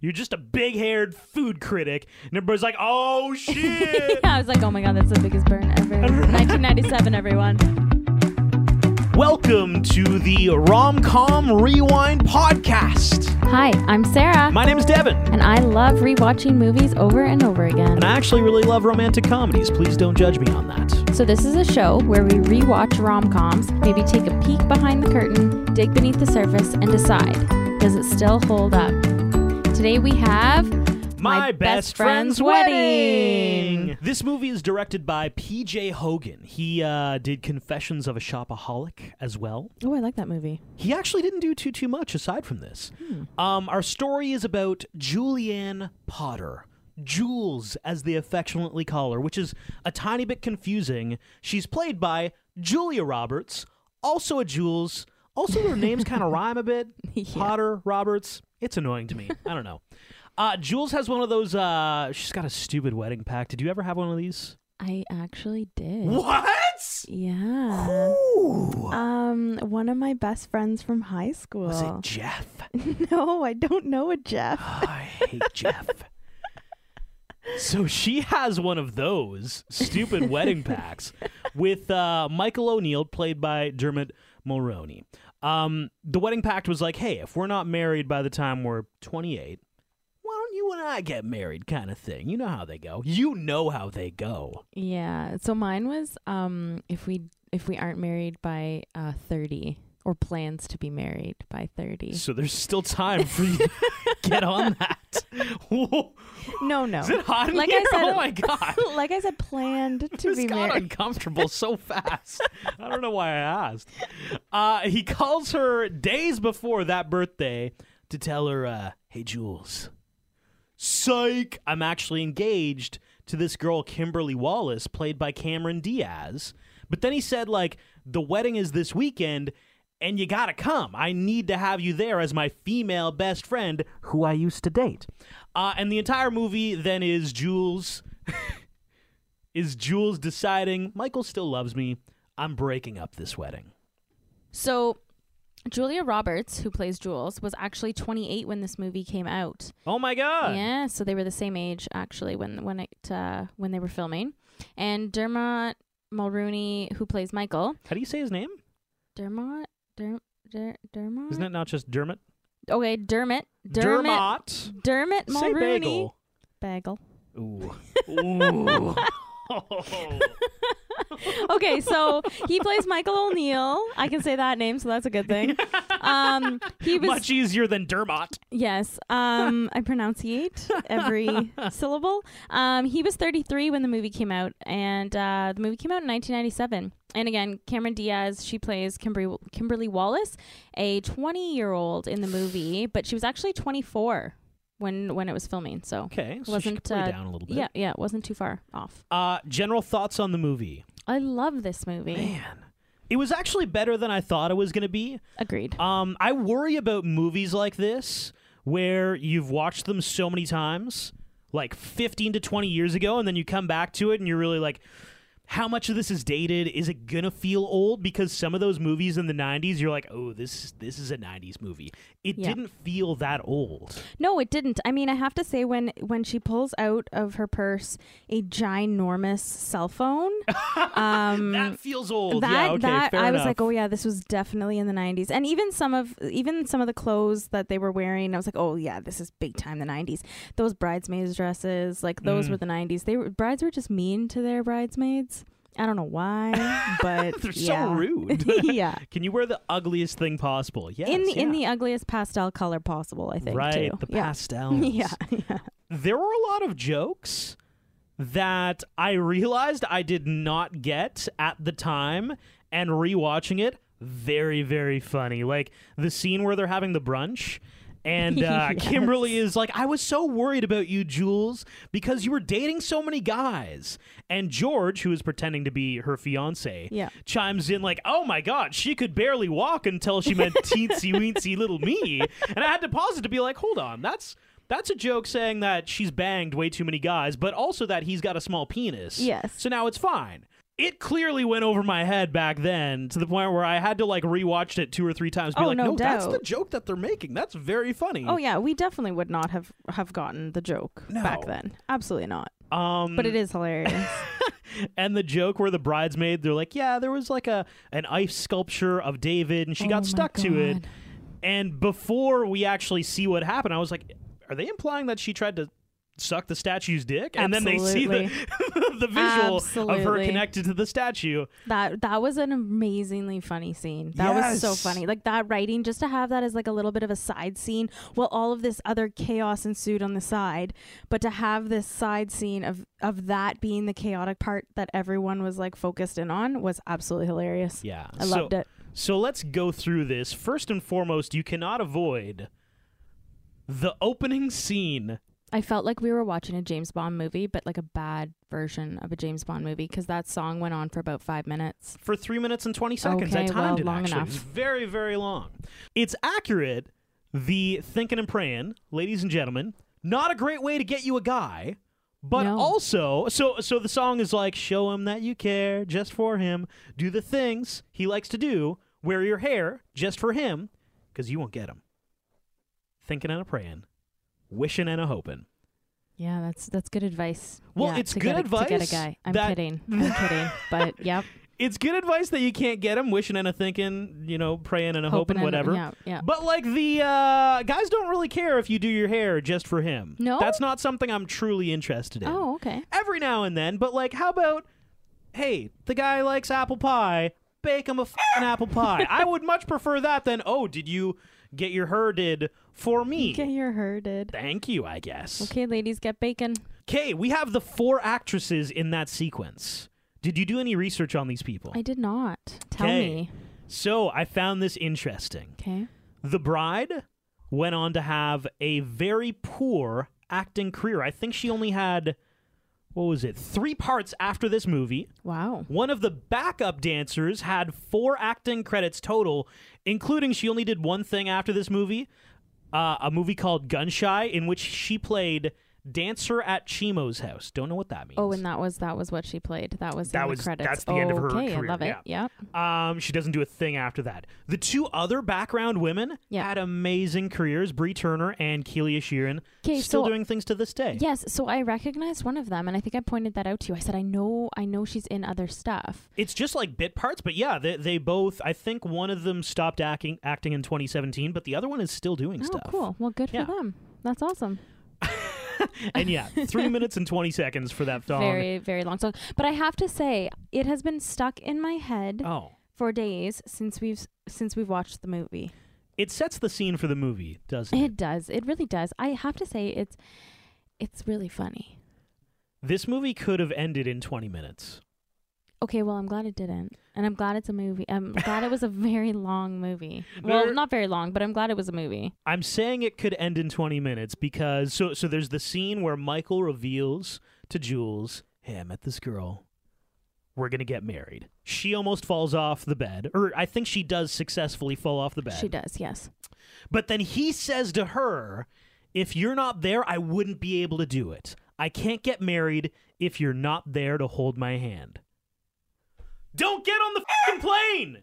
You're just a big haired food critic. And everybody's like, oh shit. yeah, I was like, oh my god, that's the biggest burn ever. 1997, everyone. Welcome to the Rom Com Rewind podcast. Hi, I'm Sarah, My name is Devin. and I love rewatching movies over and over again. And I actually really love romantic comedies. Please don't judge me on that. So this is a show where we rewatch rom-coms, maybe take a peek behind the curtain, dig beneath the surface, and decide does it still hold up. Today we have My, best, friend's wedding. This movie is directed by P.J. Hogan. He uh, did Confessions of a Shopaholic as well. Oh, I like that movie. He actually didn't do too too much aside from this. Um, our story is about Julianne Potter. Jules, as they affectionately call her, which is a tiny bit confusing. She's played by Julia Roberts, also a Jules. Also, their names kind of rhyme a bit. Potter, Roberts. It's annoying to me. I don't know. Uh, Jules has one of those. Uh, she's got a stupid wedding pack. Did you ever have one of these? I actually did. What? Yeah. Ooh. Um, one of my best friends from high school. Was it Jeff? no, I don't know a Jeff. I hate Jeff. So she has one of those stupid wedding packs with uh, Michael O'Neill, played by Dermot Mulroney. Um, the wedding pact was like, hey, if we're not married by the time we're 28, why don't you and I get married, kind of thing. You know how they go. You know how they go. Yeah. So mine was um if we if we aren't married by uh 30 or plans to be married by 30. So there's still time for you to get on that. Whoa. No, no. Is it hot in Like I here? said- oh my god. like I said planned to this be got married. uncomfortable so fast. I don't know why I asked. Uh, he calls her days before that birthday to tell her, uh, "Hey, Jules, psych! I'm actually engaged to this girl, Kimberly Wallace, played by Cameron Diaz." But then he said, "Like the wedding is this weekend." And you gotta come. I need to have you there as my female best friend, who I used to date. Uh, and the entire movie then is Jules is Jules deciding Michael still loves me. I'm breaking up this wedding. So Julia Roberts, who plays Jules, was actually 28 when this movie came out. Oh my god. Yeah, so they were the same age actually when when it uh, when they were filming. And Dermot Mulroney, who plays Michael, How do you say his name? Dermot, Der, Der, Dermot. Isn't it not just Dermot? Okay, Dermot, Dermot, Dermot. Dermot Say Mulroney. bagel. Bagel. Ooh. Ooh. Oh. okay, so he plays Michael O'Neill. I can say that name, so that's a good thing. Um, he was Much easier than Dermot. yes. Um, I pronunciate every syllable. Um, he was 33 when the movie came out, and uh, the movie came out in 1997. And again, Cameron Diaz, she plays Kimberly Kimberly Wallace, a 20 year old in the movie, but she was actually 24 when when it was filming. So Okay, so Wasn't, uh, down a little bit. yeah, yeah, it wasn't too far off. Uh, general thoughts on the movie? I love this movie. Man, it was actually better than I thought it was going to be. Agreed. Um, I worry about movies like this where you've watched them so many times, like 15 to 20 years ago, and then you come back to it and you're really like, how much of this is dated? Is it gonna feel old? Because some of those movies in the '90s, you're like, "Oh, this this is a '90s movie." It Yeah. didn't feel that old. No, it didn't. I mean, I have to say when when she pulls out of her purse a ginormous cell phone, um, that feels old. that yeah, okay, that I was like, oh yeah, this was definitely in the '90s. And even some of even some of the clothes that they were wearing, I was like, oh yeah, this is big time the '90s. Those bridesmaids dresses, like those Mm. were the '90s. They were brides were just mean to their bridesmaids. I don't know why, but They're so rude. yeah. Can you wear the ugliest thing possible? Yes, in the in the ugliest pastel color possible, I think. right, too. the yeah. pastels. yeah, yeah. there were a lot of jokes that I realized I did not get at the time, and rewatching it, very, very funny. Like the scene where they're having the brunch. And uh, Yes. Kimberly is like, I was so worried about you, Jules, because you were dating so many guys. And George, who is pretending to be her fiance, Yeah. chimes in like, "Oh my God, she could barely walk until she met teensy weensy little me." And I had to pause it to be like, "Hold on, that's that's a joke saying that she's banged way too many guys, but also that he's got a small penis. Yes. So now it's fine." It clearly went over my head back then to the point where I had to like rewatch it two or three times. Be Oh, like, no that's the joke that they're making. That's very funny. Oh yeah, we definitely would not have have gotten the joke back then. Absolutely not. Um, But it is hilarious. and the joke where the bridesmaid, they're like, yeah, there was like a an ice sculpture of David, and she Oh got stuck to it. And before we actually see what happened, I was like, are they implying that she tried to suck the statue's dick? And then they see the, the visual of her connected to the statue. That that was an amazingly funny scene. That was so funny. Like that writing, just to have that as like a little bit of a side scene while all of this other chaos ensued on the side, but to have this side scene of of that being the chaotic part that everyone was like focused in on was absolutely hilarious. Yeah. I loved it. So let's go through this. First and foremost, you cannot avoid the opening scene. I felt like we were watching a James Bond movie, but like a bad version of a James Bond movie because that song went on for about five minutes. for three minutes and 20 seconds. I timed well, it long actually. enough. It very, very long. It's accurate. The thinking and praying, ladies and gentlemen, not a great way to get you a guy. But No. also, so so the song is like, show him that you care just for him. Do the things he likes to do. Wear your hair just for him, because you won't get him. Thinking and a praying, wishing and a hoping. Yeah, that's that's good advice. Well, Yeah, it's good get a, to get a advice guy. I'm that- kidding. I'm kidding. But yep, It's good advice that you can't get him, wishing and a thinking, you know, praying and a hoping, and- whatever. Yeah, yeah. But like the uh, guys don't really care if you do your hair just for him. No? that's not something I'm truly interested in. Oh, okay. Every now and then, but like, how about, hey, the guy likes apple pie, bake him a fucking apple pie. I would much prefer that than oh, did you get your herded for me? Get your herded. Thank you, I guess. Okay, ladies, get bacon. Okay, we have the four actresses in that sequence. Did you do any research on these people? I did not. Tell 'Kay. me. so I found this interesting. Okay. The bride went on to have a very poor acting career. I think she only had, what was it, three parts after this movie. Wow. One of the backup dancers had four acting credits total, including she only did one thing after this movie uh, a movie called Gunshy, in which she played dancer at Chimo's house. Don't know what that means. Oh, and that was that was what she played. That was That in was- the credits. that's the end of her okay, career, I love it. yeah. Yep. Um, she doesn't do a thing after that. The two other background women Yeah. had amazing careers: Brie Turner and Kelia Sheeran. still so- doing things to this day. Yes, so I recognized one of them, and I think I pointed that out to you. I said, I know, I know she's in other stuff. It's just like bit parts, but yeah, they, they both. I think one of them stopped acting acting in 2017, but the other one is still doing Oh, stuff. cool. Well, good Yeah. for them. That's awesome. and yeah, three minutes and 20 seconds for that song. Very, very long song. But I have to say, it has been stuck in my head Oh, for days since we've since we've watched the movie. it sets the scene for the movie, doesn't it? It does. It really does. I have to say, it's it's really funny. This movie could have ended in 20 minutes. Okay, well, I'm glad it didn't, and I'm glad it's a movie. I'm glad it was a very long movie. Well, There- not very long, but I'm glad it was a movie. I'm saying it could end in 20 minutes because so so there's the scene where Michael reveals to Jules, "Hey, I met this girl. We're going to get married." She almost falls off the bed, or I think she does successfully fall off the bed. She does, yes. But then he says to her, "If you're not there, I wouldn't be able to do it. I can't get married if you're not there to hold my hand." Don't get on the fucking plane.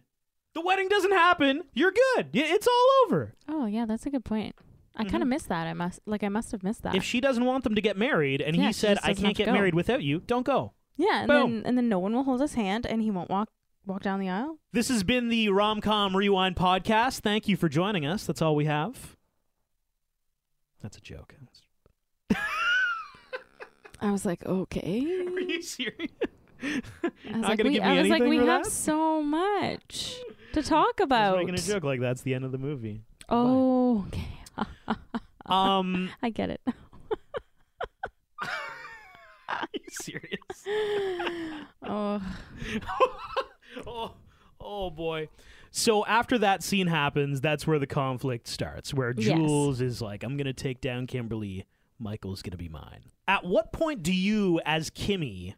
The wedding doesn't happen. You're good. It's all over. Oh, yeah, that's a good point. I kind of Mhm. missed that. I must like I must have missed that. If she doesn't want them to get married and Yeah, he said, I can't get go. married without you, don't go. yeah, and Boom. then and then no one will hold his hand, and he won't walk walk down the aisle. This has been the Rom Com Rewind podcast. Thank you for joining us. That's all we have. That's a joke. I was like, okay. Are you serious? I was Not like, gonna we, I was like, we have that? so much to talk about. was making a joke like that's the end of the movie. Oh, okay. Um, I get it. are you serious? Oh, oh, oh boy. So after that scene happens, that's where the conflict starts, where Yes. Jules is like, I'm going to take down Kimberly. Michael's going to be mine. At what point do you, as Kimmy,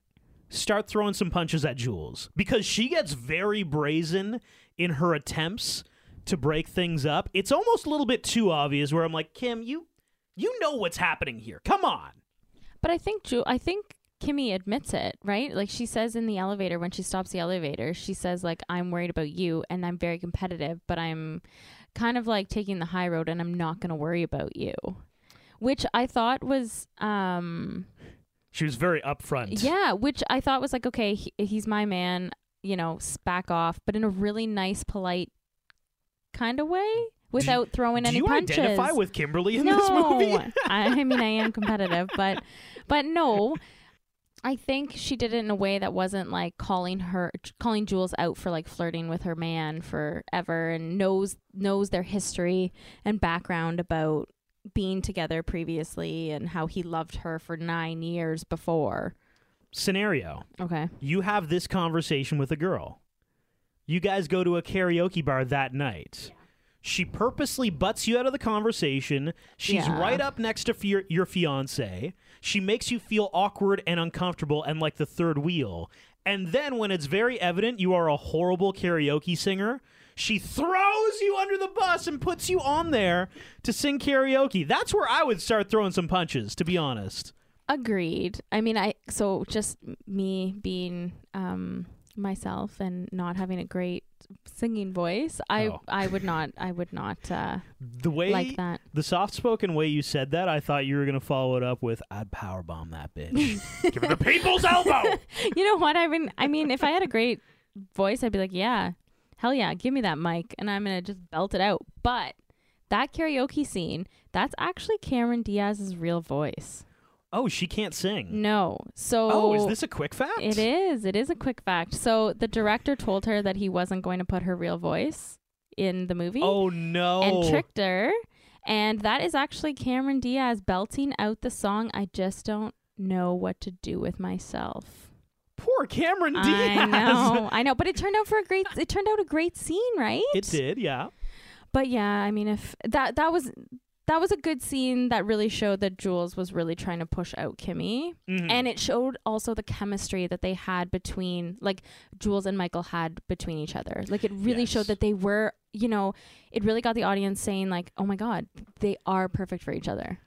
start throwing some punches at Jules? Because she gets very brazen in her attempts to break things up. It's almost a little bit too obvious where I'm like, Kim, you you know what's happening here. Come on. but I think Ju- I think Kimmy admits it, right? Like she says in the elevator when she stops the elevator, she says like I'm worried about you and I'm very competitive, but I'm kind of like taking the high road and I'm not going to worry about you. Which I thought was um She was very upfront. yeah, which I thought was like okay, he, he's my man, you know, back off, but in a really nice polite kind of way without throwing Do any you punches. identify with Kimberly in no, this movie? I, I mean I am competitive, but but no, I think she did it in a way that wasn't like calling her calling Jules out for like flirting with her man forever and knows knows their history and background about being together previously and how he loved her for 9 years before. Scenario. Okay. You have this conversation with a girl. You guys go to a karaoke bar that night. She purposely butts you out of the conversation. She's Yeah. right up next to your, your fiance. She makes you feel awkward and uncomfortable and like the third wheel. And then, when it's very evident you are a horrible karaoke singer, she throws you under the bus and puts you on there to sing karaoke. That's where I would start throwing some punches, to be honest. Agreed. I mean, I so just me being um myself and not having a great singing voice, I Oh. I would not I would not uh The way like that. The soft spoken way you said that, I thought you were gonna follow it up with "I'd power bomb that bitch." Give her the people's elbow. you know what? I mean, I mean, if I had a great voice, I'd be like, yeah, hell yeah, give me that mic, and I'm gonna just belt it out. But that karaoke scene, that's actually Cameron Diaz's real voice. Oh, she can't sing. No, so Oh, is this a quick fact? It is. It is a quick fact. So the director told her that he wasn't going to put her real voice in the movie. Oh no. and tricked her. And that is actually Cameron Diaz belting out the song I just don't know what to do with myself. Poor Cameron Diaz. I know. I know, but it turned out for a great it turned out a great scene, right? It did, yeah. But yeah, I mean if that that was that was a good scene that really showed that Jules was really trying to push out Kimmy. Mhm. And it showed also the chemistry that they had between, like, Jules and Michael had between each other. Like, it really Yes. showed that they were, you know, it really got the audience saying, like, oh my God, they are perfect for each other.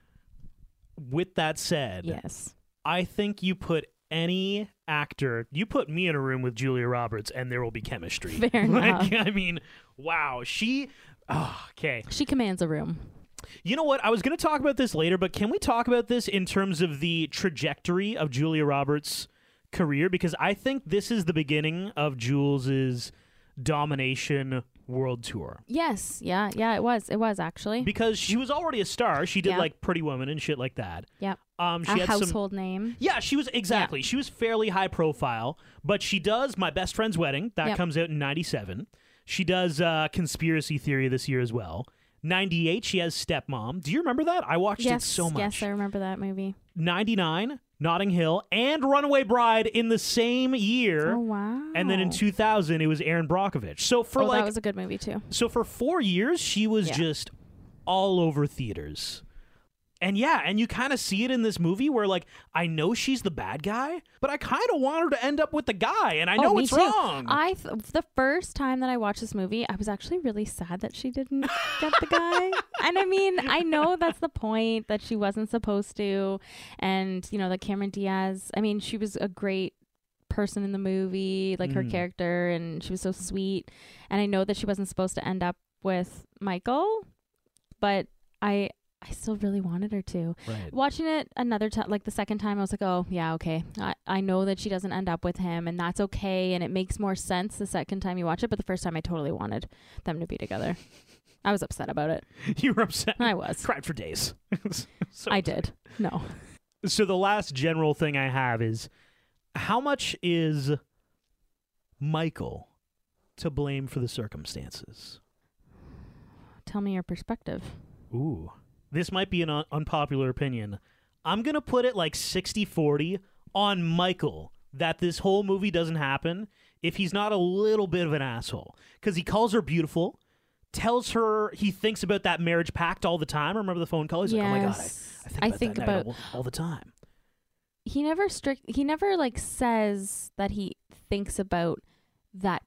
With that said, Yes. I think you put any actor, you put me in a room with Julia Roberts, and there will be chemistry. Fair like, enough. I mean, wow, she. Oh, okay. She commands a room. You know what? I was going to talk about this later, but can we talk about this in terms of the trajectory of Julia Roberts' career? Because I think this is the beginning of Jules's domination world tour. Yes. Yeah. Yeah, it was. It was actually. Because she was already a star. She did Yeah. like Pretty Woman and shit like that. Yep. Um, she a had some household name. Yeah, she was exactly. She was fairly high profile, but she does My Best Friend's Wedding. That Yep. comes out in 97. She does uh, Conspiracy Theory this year as well. 98, she has Stepmom. Do you remember that? I watched Yes. it so much. Yes, I remember that movie. 99, Notting Hill, and Runaway Bride in the same year. Oh, wow. And then in 2000, it was Erin Brockovich. So for oh, like, that was a good movie, too. so for four years, she was Yeah. just all over theaters. And yeah, and you kind of see it in this movie where like I know she's the bad guy, but I kind of want her to end up with the guy, and I Oh, know me it's too. wrong. I th- the first time that I watched this movie, I was actually really sad that she didn't get the guy. And I mean, I know that's the point that she wasn't supposed to, and you know that Cameron Diaz. I mean, she was a great person in the movie, like her Mm. character, and she was so sweet. And I know that she wasn't supposed to end up with Michael, but I. I still really wanted her to. right. Watching it another time, like the second time, I was like, oh, yeah, okay. I, I know that she doesn't end up with him, and that's okay. And it makes more sense the second time you watch it. But the first time, I totally wanted them to be together. I was upset about it. you were upset. I was. Cried for days. so, I did. No. So the last general thing I have is how much is Michael to blame for the circumstances? Tell me your perspective. Ooh. This might be an un- unpopular opinion. I'm going to put it like 60 40 on Michael that this whole movie doesn't happen if he's not a little bit of an asshole. Because he calls her beautiful, tells her he thinks about that marriage pact all the time. Remember the phone call? He's like, oh my God, I, I think I about, think that about- all, all the time. He never strict. He never like says that he thinks about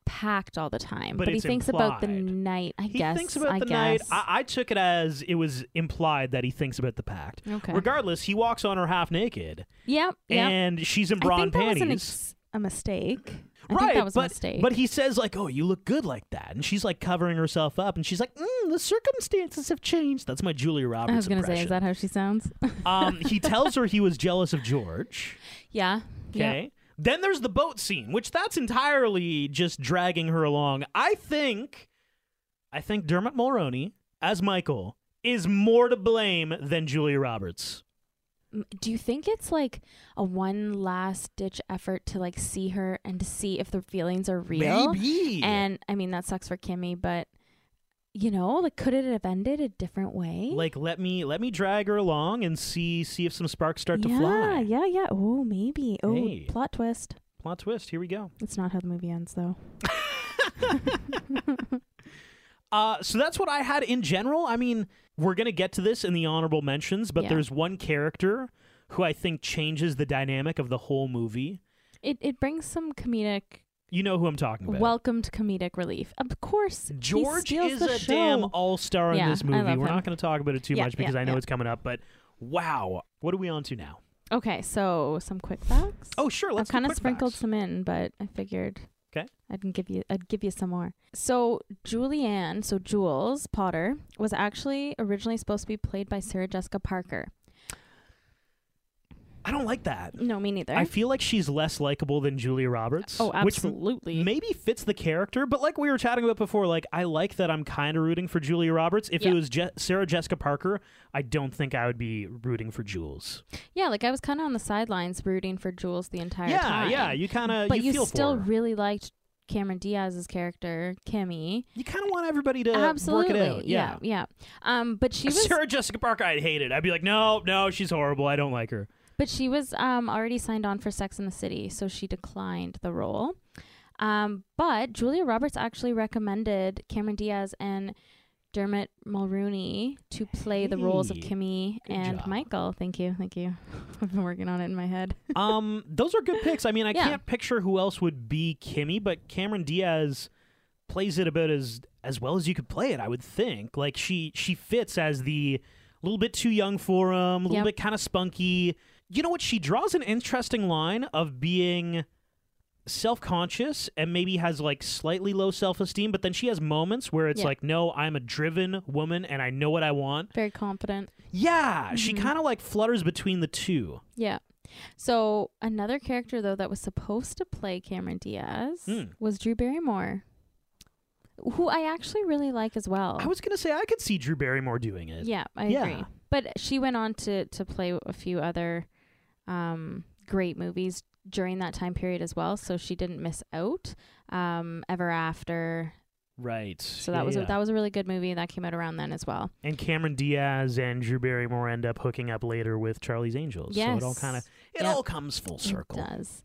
pact all the time, But but, he thinks about the night. I He guess. thinks about I the guess. night. I, I took it as it was implied that he thinks about the pact. okay. Regardless, he walks on her half naked, Yep. Yep. and she's in bra and panties. ex- a mistake. I right, think that was but, a mistake. but he says like, "Oh, you look good like that," and she's like covering herself up, and she's like, mm, "The circumstances have changed." That's my Julia Roberts I was gonna say, impression. is that how she sounds? um, he tells her he was jealous of George. yeah. Yeah. Okay. Then there's the boat scene, which that's entirely just dragging her along. I think, I think Dermot Mulroney as Michael is more to blame than Julia Roberts. Do you think it's like a one last ditch effort to like see her and to see if the feelings are real? Maybe. And I mean that sucks for Kimmy, but you know, like could it have ended a different way? like let me let me drag her along and see see if some sparks start to fly. yeah, yeah. Yeah. Oh, maybe. Oh, Hey. plot twist. Plot twist. Here we go. It's not how the movie ends, though. Uh, so that's what I had in general. I mean, we're gonna get to this in the honorable mentions, but Yeah. there's one character who I think changes the dynamic of the whole movie. It it brings some comedic, You know who I'm talking about. welcomed comedic relief. Of course, George is the a show. damn all star in Yeah, this movie. We're him. not going to talk about it too Yeah, much because yeah, I know it's coming up, but wow. What are we on to now? Okay, so some quick facts. Oh, sure. Let's I've kind of sprinkled facts. some in, but I figured 'Kay. I'd give you I'd give you some more. So Julianne, so Jules Potter was actually originally supposed to be played by Sarah Jessica Parker. I don't like that. No, me neither. I feel like she's less likable than Julia Roberts. oh, Which absolutely. maybe fits the character, but like we were chatting about before, like I like that I'm kind of rooting for Julia Roberts. If Yeah. it was Je- Sarah Jessica Parker, I don't think I would be rooting for Jules. yeah, like I was kind of on the sidelines rooting for Jules the entire yeah, time. yeah, yeah. you kind of but you, you, feel still really liked Cameron Diaz's character, Kimmy. you kind of want everybody to Absolutely. work it out. yeah, yeah. Um, but she was Sarah Jessica Parker, I'd hate it. I'd be like, no, no, she's horrible. I don't like her. But she was um, already signed on for Sex in the City, so she declined the role. Um, but Julia Roberts actually recommended Cameron Diaz and Dermot Mulroney to play the roles of Kimmy and job. Michael. Thank you, thank you. I've been working on it in my head. um, those are good picks. I mean, I Yeah. can't picture who else would be Kimmy, but Cameron Diaz plays it about as as well as you could play it. I would think. Like she she fits as the a little bit too young for him, a little Yep. bit kind of spunky. You know what? She draws an interesting line of being self-conscious and maybe has like slightly low self-esteem but then she has moments where it's Yeah. like no i'm a driven woman and i know what i want Very confident. yeah she Mhm. kind of like flutters between the two Yeah. So another character though that was supposed to play Cameron Diaz Hmm. was Drew Barrymore, who I actually really like as well. I was gonna say I could see Drew Barrymore doing it. Yeah, I Yeah. agree. But she went on to to play a few other um, great movies during that time period as well, so she didn't miss out. Um, Ever After. Right. So that was a, that was a really good movie that came out around then as well. and Cameron Diaz and Drew Barrymore end up hooking up later with Charlie's Angels. So it all kind of it Yep. all comes full circle. It does.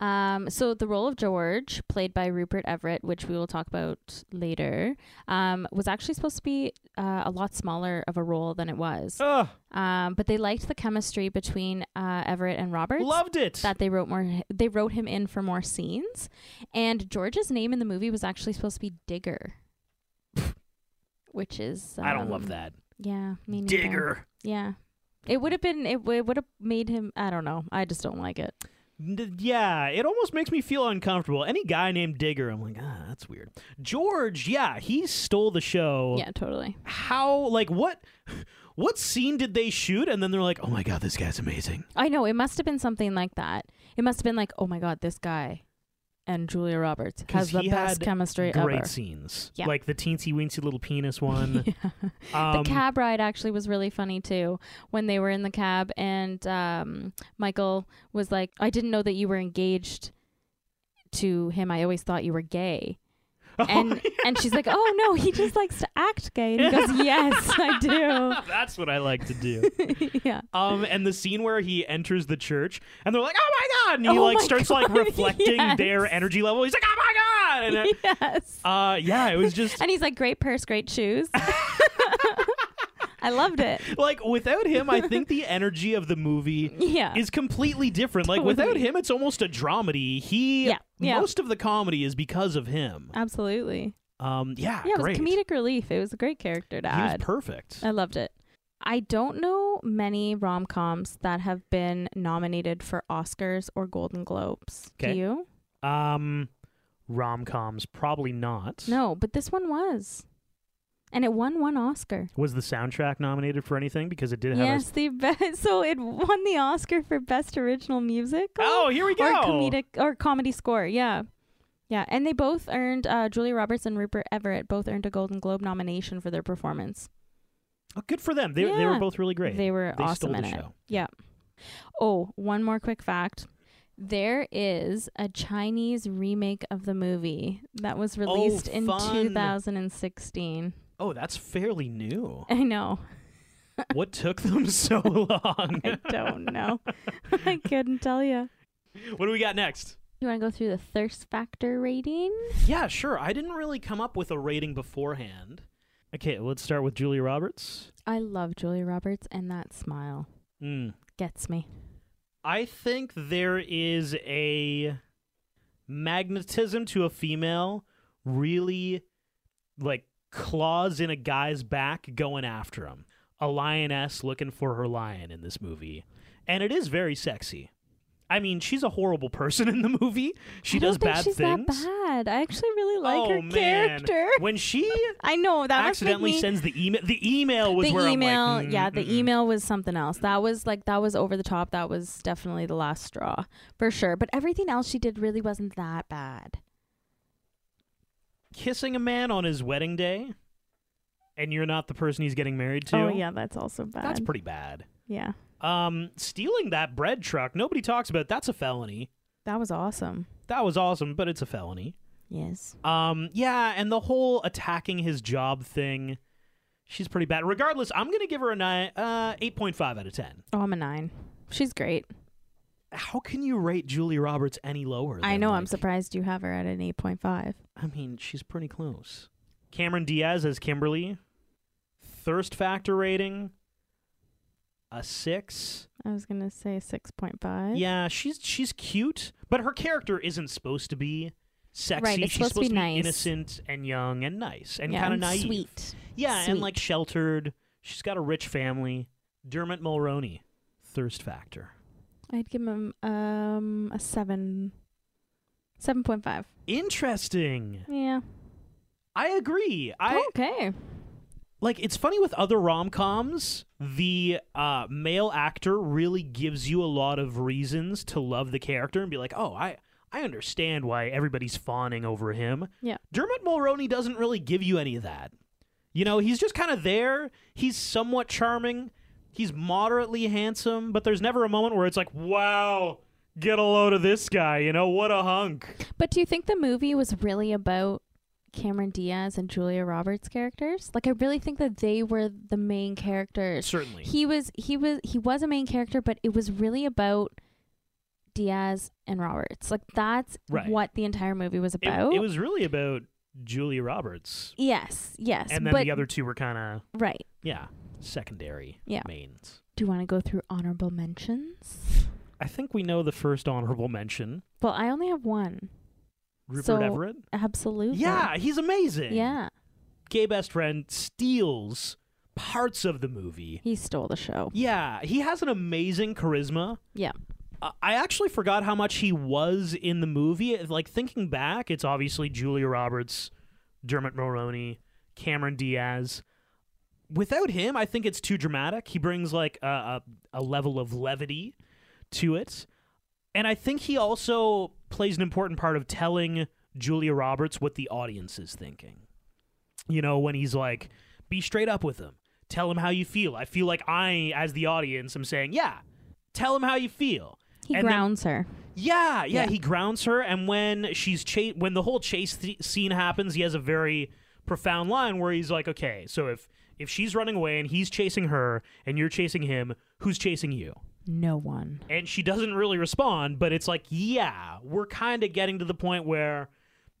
Um, so the role of George, played by Rupert Everett, which we will talk about later, um, was actually supposed to be uh, a lot smaller of a role than it was. Ugh, Um, but they liked the chemistry between uh, Everett and Roberts. loved it. that they wrote more they wrote him in for more scenes and george's name in the movie was actually supposed to be digger which is I don't love um, that. yeah me neither. Digger. yeah it would have been it, w- would have made him i don't know i just don't like it Yeah, it almost makes me feel uncomfortable. Any guy named Digger, I'm like, ah, that's weird. George, yeah, he stole the show. yeah totally How? Like, what? What scene did they shoot? And then they're like, oh my god, this guy's amazing. i know it must have been something like that it must have been like oh my god this guy and julia roberts has the best chemistry Great ever scenes. Yeah. Like the teensy weensy little penis one. yeah. Um, the cab ride actually was really funny too when they were in the cab and um, michael was like i didn't know that you were engaged to him i always thought you were gay and and she's like oh no he just likes to act gay and he goes yes i do That's what I like to do. yeah Um, and the scene where he enters the church and they're like, "Oh my god!" and he Oh like starts like reflecting yes. their energy level. He's like, "Oh my god!" And it- yes uh, yeah, it was just and he's like great purse great shoes i loved it like without him, I think the energy of the movie yeah is completely different. Like without him, it's almost a dramedy. He Yeah, Yeah. most of the comedy is because of him. Absolutely. Um, yeah, Yeah, it was comedic relief. It was a great character to He was add. perfect. I loved it. I don't know many rom coms that have been nominated for Oscars or Golden Globes. Okay. Do you? Um, rom coms probably not. No, but this one was. And it won one Oscar. Was the soundtrack nominated for anything? Because it did have. Yes, the best. So it won the Oscar for best original music. Oh, here we go. or comedic or comedy score. Yeah, yeah, and they both earned. Uh, Julia Roberts and Rupert Everett both earned a Golden Globe nomination for their performance. Oh, good for them. They they were both really great. They were They awesome in the it. show. Yeah. Oh, one more quick fact. There is a Chinese remake of the movie that was released in Oh, fun. 2016. Oh, that's fairly new. I know. what took them so long? I don't know. I couldn't tell you. what do we got next? You want to go through the thirst factor rating? Yeah, sure. I didn't really come up with a rating beforehand. Okay, let's start with Julia Roberts. I love Julia Roberts, and that smile Mm. gets me. I think there is a magnetism to a female really like claws in a guy's back going after him. A lioness looking for her lion in this movie. And it is very sexy. I mean, she's a horrible person in the movie. She I don't does think bad she's things. that bad. I actually really like oh her man. character. When she I know that accidentally me- sends the email the email was the where email, like, yeah, mm, the mm, mm. email was something else. That was like that was over the top. That was definitely the last straw for sure. But everything else she did really wasn't that bad. Kissing a man on his wedding day and you're not the person he's getting married to. Oh yeah, that's also bad. That's pretty bad. yeah, Um, stealing that bread truck, nobody talks about. That's a felony. that was awesome. That was awesome, but it's a felony. Yes. Um, yeah, and the whole attacking his job thing, she's pretty bad. Regardless, I'm gonna give her a nine, uh, eight point five out of ten. Oh, I'm a nine. She's great. How can you rate Julie Roberts any lower? I than, know. I'm surprised you have her at an eight point five. I mean, she's pretty close. Cameron Diaz as Kimberly. Thirst factor rating, a six. I was gonna say six point five. Yeah, she's she's cute, but her character isn't supposed to be sexy. Right, she's supposed to be nice. innocent and young and nice and yeah, kind of and naive. sweet. Yeah, and like sheltered. She's got a rich family. Dermot Mulroney, thirst factor. I'd give him um a seven. Seven point five. Interesting. Yeah. I agree. I okay. like it's funny with other rom-coms the uh, male actor really gives you a lot of reasons to love the character and be like oh i i understand why everybody's fawning over him Yeah. dermot mulroney doesn't really give you any of that you know he's just kind of there he's somewhat charming he's moderately handsome but there's never a moment where it's like wow get a load of this guy you know what a hunk But do you think the movie was really about Cameron Diaz and Julia Roberts characters? Like I really think that they were the main characters. certainly He was he was he was a main character, but it was really about Diaz and Roberts. Like that's Right. what the entire movie was it, about. it was really about julia roberts yes, yes. and then but the other two were kind of right. Yeah, secondary Yeah. mains. Do you want to go through honorable mentions? I think we know the first honorable mention. Well, I only have one. Rupert So- Everett. Absolutely. Yeah, he's amazing. Yeah. Gay best friend steals parts of the movie. He stole the show. Yeah, he has an amazing charisma. Yeah. Uh, I actually forgot how much he was in the movie. Like thinking back, it's obviously Julia Roberts, Dermot Mulroney, Cameron Diaz. Without him, I think it's too dramatic. He brings like a, a, a level of levity to it. And I think he also plays an important part of telling Julia Roberts what the audience is thinking. You know, when he's like, be straight up with him. Tell him how you feel. I feel like I, as the audience, I'm saying, yeah, tell him how you feel. He And then- grounds her. Yeah, yeah, Yeah. he grounds her, and when she's cha- when the whole chase th- scene happens, he has a very profound line where he's like, "Okay, so if if she's running away and he's chasing her and you're chasing him, who's chasing you?" No one. And she doesn't really respond, but it's like, "Yeah, we're kind of getting to the point where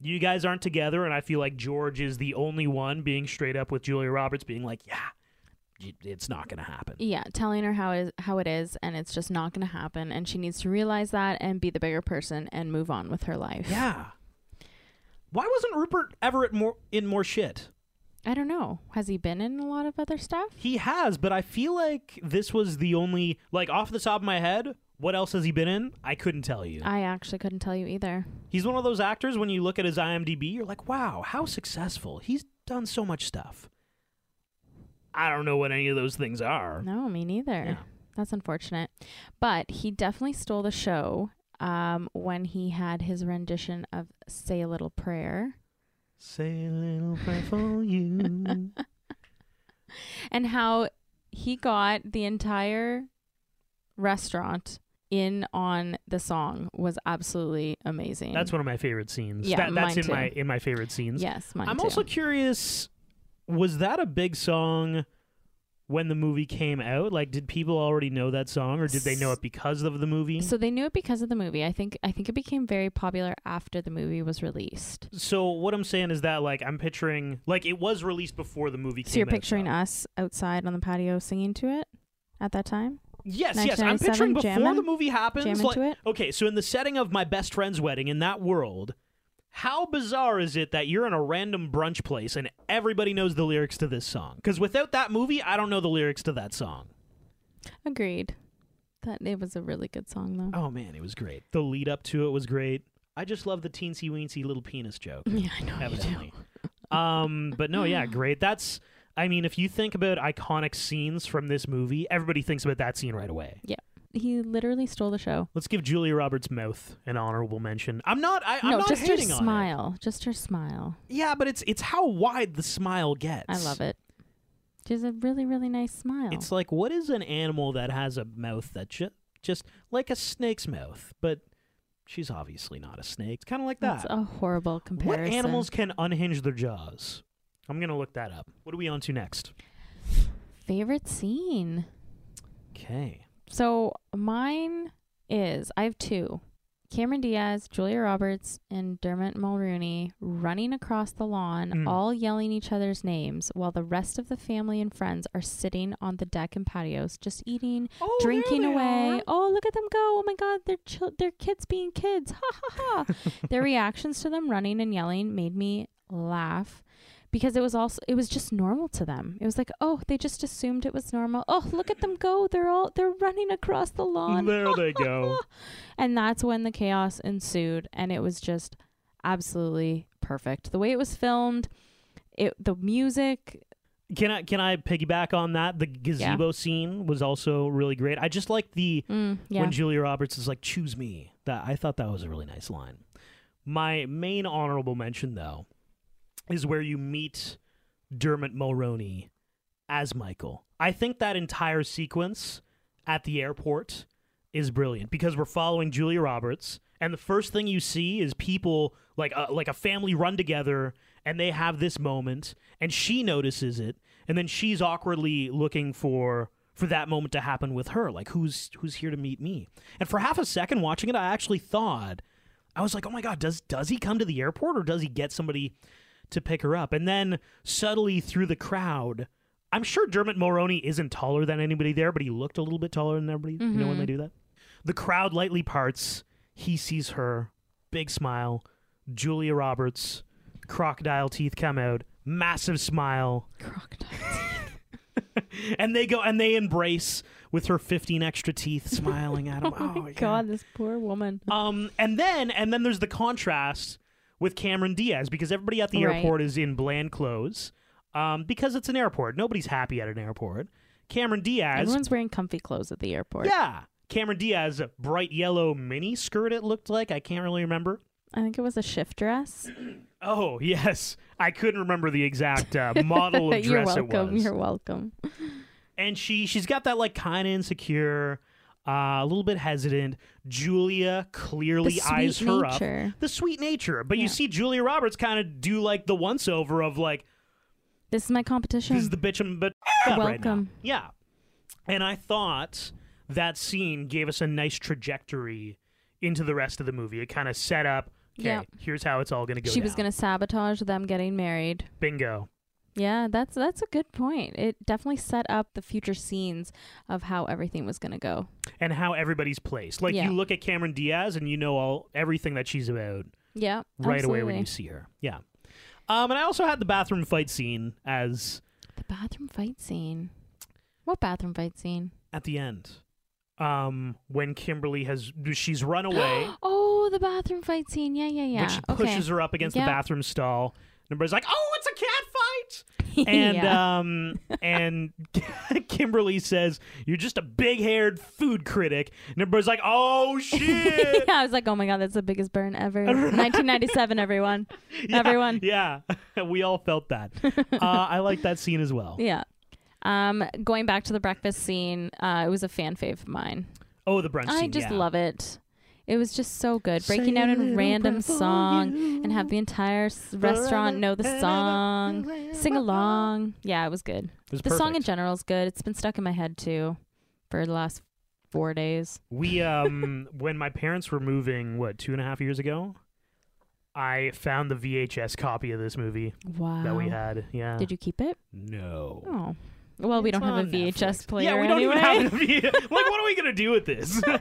you guys aren't together, and I feel like George is the only one being straight up with Julia Roberts, being like, "Yeah, it's not going to happen. Yeah, telling her how is how it is, and it's just not going to happen, and she needs to realize that and be the bigger person and move on with her life. Yeah. Why wasn't Rupert Everett more in more shit? I don't know. Has he been in a lot of other stuff? He has, but I feel like this was the only like off the top of my head. What else has he been in? I couldn't tell you. I actually couldn't tell you either. He's one of those actors when you look at his IMDb, you're like, wow, how successful. He's done so much stuff. I don't know what any of those things are. No, me neither. Yeah. That's unfortunate. But he definitely stole the show um, when he had his rendition of "Say a Little Prayer." Say a little prayer for you. and how he got the entire restaurant in on the song was absolutely amazing. That's one of my favorite scenes. Yeah, That- that's mine in too. my in my favorite scenes. yes, mine I'm too. also curious was that a big song when the movie came out? Like did people already know that song or did they know it because of the movie? so they knew it because of the movie. I think I think it became very popular after the movie was released. So what I'm saying is that like I'm picturing like it was released before the movie came out. So you're out, picturing though. us outside on the patio singing to it at that time? Yes, yes. I'm picturing before jamming- the movie happens. Like? Okay, so in the setting of my best friend's wedding in that world, how bizarre is it that you're in a random brunch place and everybody knows the lyrics to this song? Because without that movie, I don't know the lyrics to that song. Agreed. That it was a really good song though. Oh man, it was great. The lead up to it was great. I just love the teensy weensy little penis joke. Yeah, I know evidently. um, but no, yeah, great. That's. I mean, if you think about iconic scenes from this movie, everybody thinks about that scene right away. He literally stole the show. Let's give Julia Roberts' mouth an honorable mention. I'm not. I, I'm no, not just her hating on it. smile. Just her smile. Yeah, but it's it's how wide the smile gets. I love it. She has a really, really nice smile. It's like what is an animal that has a mouth that ju- just like a snake's mouth, but she's obviously not a snake. It's kind of like That's that. a horrible comparison. What animals can unhinge their jaws? I'm gonna look that up. What are we on to next? Favorite scene. Okay. So mine is I have two. Cameron Diaz, Julia Roberts, and Dermot Mulroney running across the lawn, Mm. all yelling each other's names, while the rest of the family and friends are sitting on the deck and patios, just eating, Oh, drinking away. are. Oh, look at them go! Oh my God, they're chil- they're kids being kids. Ha ha ha! Their reactions to them running and yelling made me laugh because it was also it was just normal to them. It was like, oh, they just assumed it was normal. Oh, look at them go! They're all they're running across the lawn. There they go. and that's when the chaos ensued, and it was just absolutely perfect. The way it was filmed, it the music. Can I can I piggyback on that? The gazebo scene was also really great. I just like the Mm, yeah, when Julia Roberts is like, "Choose me." That I thought that was a really nice line. My main honorable mention, though, is where you meet Dermot Mulroney as Michael. I think that entire sequence at the airport is brilliant because we're following Julia Roberts, and the first thing you see is people like a, like a family run together, and they have this moment, and she notices it, and then she's awkwardly looking for for that moment to happen with her, like who's who's here to meet me. And for half a second watching it, I actually thought I was like, oh my god, does does he come to the airport or does he get somebody to pick her up? And then subtly through the crowd. I'm sure Dermot Mulroney isn't taller than anybody there, but he looked a little bit taller than everybody. You know when they do that? The crowd lightly parts. He sees her. Big smile. Julia Roberts. Crocodile teeth come out. Massive smile. crocodile. teeth. and they go and they embrace with her 15 extra teeth smiling at him. oh my yeah. god, this poor woman. Um, and then and then there's the contrast with Cameron Diaz because everybody at the Right. airport is in bland clothes. Um, because it's an airport. Nobody's happy at an airport. Cameron Diaz, Everyone's wearing comfy clothes at the airport. yeah. Cameron Diaz, bright yellow mini skirt. It looked like I can't really remember. I think it was a shift dress. Oh yes, I couldn't remember the exact uh, model of You're dress welcome. it was. You're welcome. and she she's got that like kind of insecure, uh, a little bit hesitant. Julia clearly eyes her up. nature. The sweet nature, but Yeah. you see Julia Roberts kind of do like the once over of like This is my competition. this is the bitch I'm but up right. Welcome. Yeah, and I thought that scene gave us a nice trajectory into the rest of the movie. It kind of set up. Okay, Yeah. here's how it's all going to go. she was going to sabotage them getting married. bingo. Yeah, that's that's a good point. It definitely set up the future scenes of how everything was going to go. and how everybody's placed. Like Yeah. you look at Cameron Diaz and you know all everything that she's about Yeah, right away when you see her. Yeah. Um, and I also had the bathroom fight scene as The bathroom fight scene. What bathroom fight scene? at the end. Um, when Kimberly has she's run away, Oh, the bathroom fight scene. Yeah, yeah, yeah. when she okay. pushes her up against Yep. the bathroom stall, and everybody's like, "Oh, it's a cat fight!" And yeah. um, and Kimberly says, "You're just a big-haired food critic," and everybody's like, "Oh shit!" I was like, oh my god, that's the biggest burn ever. 1997, everyone. Yeah, Everyone. Yeah, we all felt that. uh, I like that scene as well. Yeah. Um, going back to the breakfast scene, uh, it was a fan fave of mine. Oh, the brunch I scene. just yeah. love it. It was just so good. Breaking Say out a in random song and have the entire s- restaurant know the song, sing along. Yeah, it was good. It was The song in general is good. It's been stuck in my head too for the last four days. We um when my parents were moving, what two and a half years ago, I found the VHS copy of this movie Wow. that we had. Yeah. Did you keep it? No. Oh. Well, we It's don't have a on VHS Netflix. player Yeah, we don't anyway. even have a V- like. What are we gonna do with this?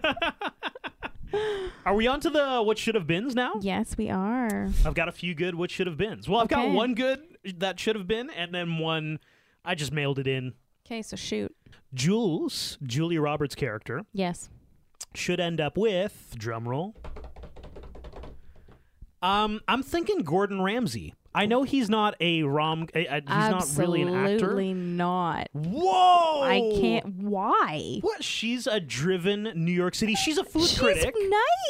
are we on to the what should have beens now? yes, we are. I've got a few good what should have beens. Well, I've got one good that should have been, and then one I just mailed it in. Okay, so shoot. Jules, Julia Roberts' character, Yes. should end up with drum roll. Um, I'm thinking Gordon Ramsay. I know he's not a rom. Uh, uh, he's not really an actor. Absolutely not. Whoa! I can't. Why? What? She's a driven New York City. She's a food She's critic.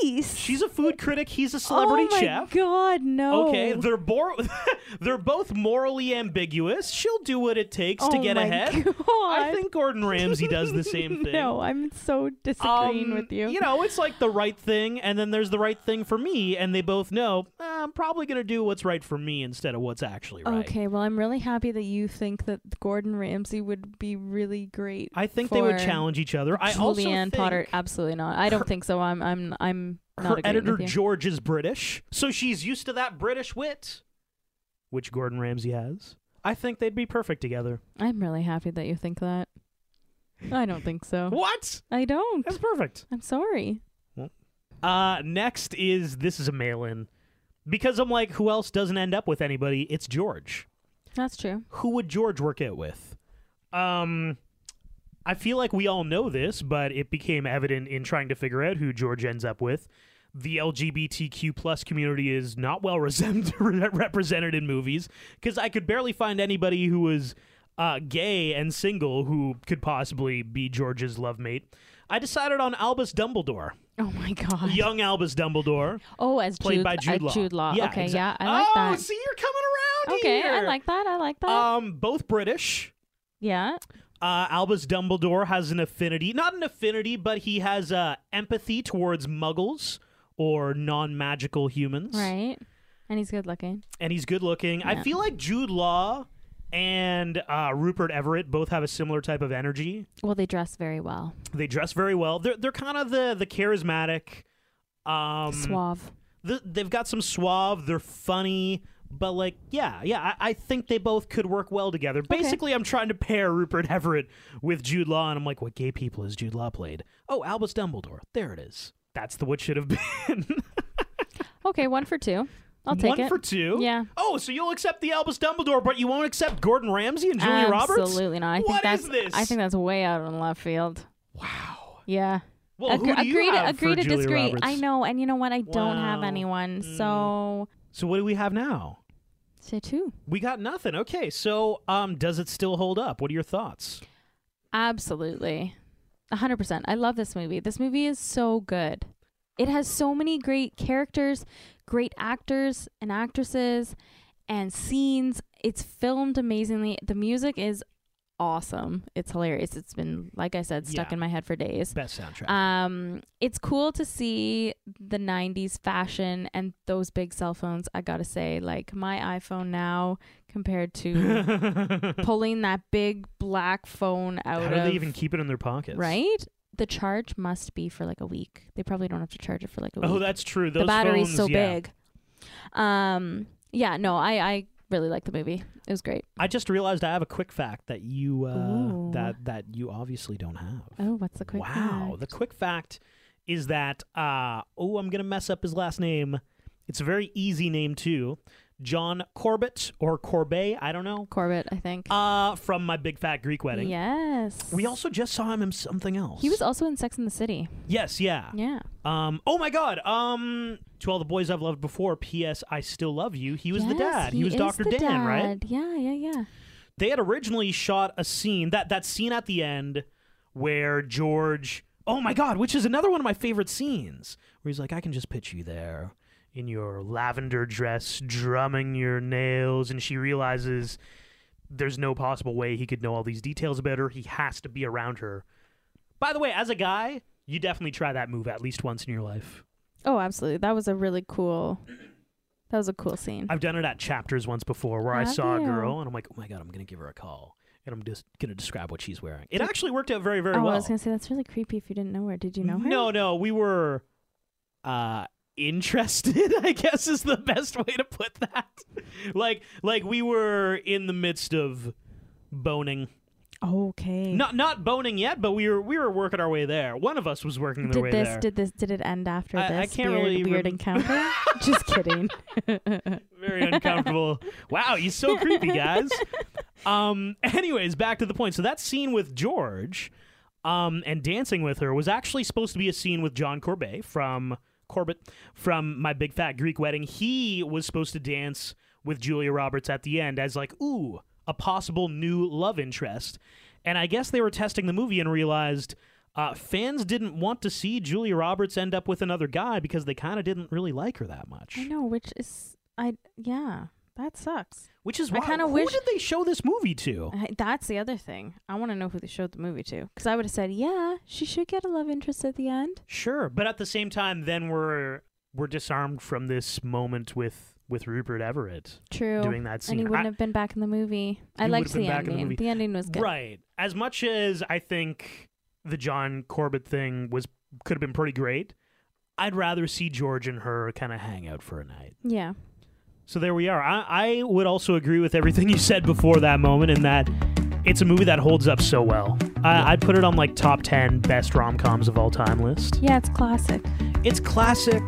nice. She's a food critic. He's a celebrity oh my chef. God, no. Okay, they're bor- they're both morally ambiguous. She'll do what it takes to Oh get my ahead. God. I think Gordon Ramsay does the same thing. No, I'm so disagreeing Um, with you. You know, it's like the right thing, and then there's the right thing for me, and they both know "Uh, I'm probably going to do what's right for me instead of what's actually right. Okay, well, I'm really happy that you think that Gordon Ramsay would be really great. I think they would challenge each other. I also Julianne think Potter, absolutely not. I don't her- think so. I'm, I'm, I'm not her editor. George is British, so she's used to that British wit, which Gordon Ramsay has. I think they'd be perfect together. I'm really happy that you think that. I don't think so. What? I don't. That's perfect. I'm sorry. Uh, next is this is a mail-in because I'm like, who else doesn't end up with anybody? It's George. That's true. who would George work out with? Um, I feel like we all know this, but it became evident in trying to figure out who George ends up with. The LGBTQ plus community is not well represented in movies because I could barely find anybody who was uh, gay and single who could possibly be George's love mate. I decided on Albus Dumbledore, Oh my god. young Albus Dumbledore, Oh, as played Jude, by Jude Law. Jude Law. Yeah, okay, yeah, I like oh, that. see, you're coming around Okay, I like that. I like that. Um, both British. yeah. Uh, Albus Dumbledore has an affinity, not an affinity, but he has uh, empathy towards muggles or non magical humans. Right. And he's good looking. And he's good looking. I feel like Jude Law and uh, Rupert Everett both have a similar type of energy. Well, they dress very well. They dress very well. They're, they're kind of the, the charismatic. Um, Suave. the, they've got some suave. They're funny. But like, yeah, yeah, I, I think they both could work well together. Basically, I'm trying to pair Rupert Everett with Jude Law, and I'm like, what gay people has Jude Law played? Oh, Albus Dumbledore. There it is. That's the what should have been. Okay, one for two. I'll take One it. for two. Yeah. Oh, so you'll accept the Albus Dumbledore, but you won't accept Gordon Ramsay and Julia Roberts? Absolutely not. I think What that's is this? I think that's way out in left field. Wow. Yeah. Well, who do you agree have to agree for to Julia disagree. Roberts? I know, and you know what? I don't have Wow. anyone. Mm. So So what do we have now? say two. We got nothing. Okay, so um, does it still hold up? What are your thoughts? Absolutely. A hundred percent. I love this movie. This movie is so good. It has so many great characters, great actors and actresses, and scenes. It's filmed amazingly. The music is awesome. It's hilarious. It's been, like I said, stuck Yeah. in my head for days. Best soundtrack. Um, it's cool to see the '90s fashion and those big cell phones. I gotta say, like my iPhone now compared to pulling that big black phone out How do of they even keep it in their pockets? right. The charge must be for like a week. They probably don't have to charge it for like a week. Oh, that's true. Those the battery's phones, so yeah. big. Um, yeah, no, I I really like the movie. It was great. I just realized I have a quick fact that you uh, that that you obviously don't have. Oh, what's the quick? wow, fact? the quick fact is that uh, oh, I'm gonna mess up his last name. It's a very easy name too. John Corbett or Corbet, I don't know. Corbett, I think. Uh, from my big fat Greek wedding. yes. We also just saw him in something else. He was also in Sex in the City. Yes, yeah. Yeah. Um. Oh my God. Um. To all the boys I've loved before. P.S. I still love you. He was the dad. He, was is Doctor the Dan, right? Yeah, yeah, yeah. They had originally shot a scene that that scene at the end where George. Oh my God, which is another one of my favorite scenes where he's like, I can just pitch you there in your lavender dress, drumming your nails, and she realizes there's no possible way he could know all these details about her. He has to be around her. By the way, as a guy, you definitely try that move at least once in your life. Oh, absolutely. That was a really cool. That was a cool scene. I've done it at chapters once before where I saw a girl and I'm like, oh my god, I'm gonna give her a call and I'm just gonna describe what she's wearing. It actually worked out very, very oh, well. I was gonna say that's really creepy if you didn't know her. Did you know her? No, no, we were uh interested, I guess is the best way to put that. like like we were in the midst of boning. Okay. Not not boning yet, but we were we were working our way there. One of us was working their did way this there. did this did it end after I- I this can't weird, really weird rem- encounter? Just kidding. very uncomfortable. wow, he's so creepy, guys. Um. Anyways, back to the point. So that scene with George, um, and dancing with her was actually supposed to be a scene with John Corbett from Corbett from My Big Fat Greek Wedding. He was supposed to dance with Julia Roberts at the end as like, ooh, a possible new love interest. And I guess they were testing the movie and realized. Uh, fans didn't want to see Julia Roberts end up with another guy because they kind of didn't really like her that much. I know, which is I yeah, that sucks. Which is I why kinda who wish- did they show this movie to? I, that's the other thing. I want to know who they showed the movie to, because I would have said, yeah, she should get a love interest at the end. Sure, but at the same time, then we're we're disarmed from this moment with with Rupert Everett True. doing that scene. and he wouldn't I- have been back in the movie. I liked the in the ending. The ending was good. right. As much as I think the John Corbett thing was could have been pretty great, I'd rather see George and her kind of hang out for a night. Yeah. So there we are. I, I would also agree with everything you said before that moment in that it's a movie that holds up so well. I, I'd put it on like top 10 best rom coms of all time list. Yeah, it's classic. It's classic.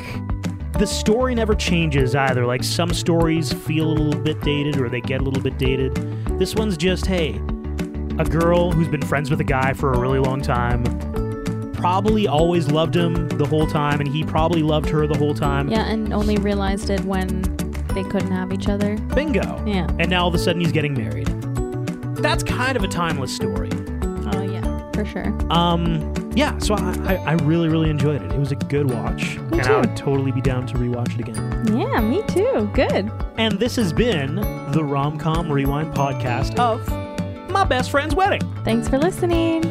The story never changes either. Like some stories feel a little bit dated or they get a little bit dated. This one's just, hey, a girl who's been friends with a guy for a really long time, probably always loved him the whole time, and he probably loved her the whole time. Yeah, and only realized it when they couldn't have each other. Bingo. Yeah. And now all of a sudden he's getting married. That's kind of a timeless story. Oh yeah, for sure. Um, yeah, so I, I, I really, really enjoyed it. It was a good watch, Me and too. I would totally be down to rewatch it again. Yeah, me too. Good. And this has been the Romcom Rewind podcast of My Best Friend's Wedding. Thanks for listening.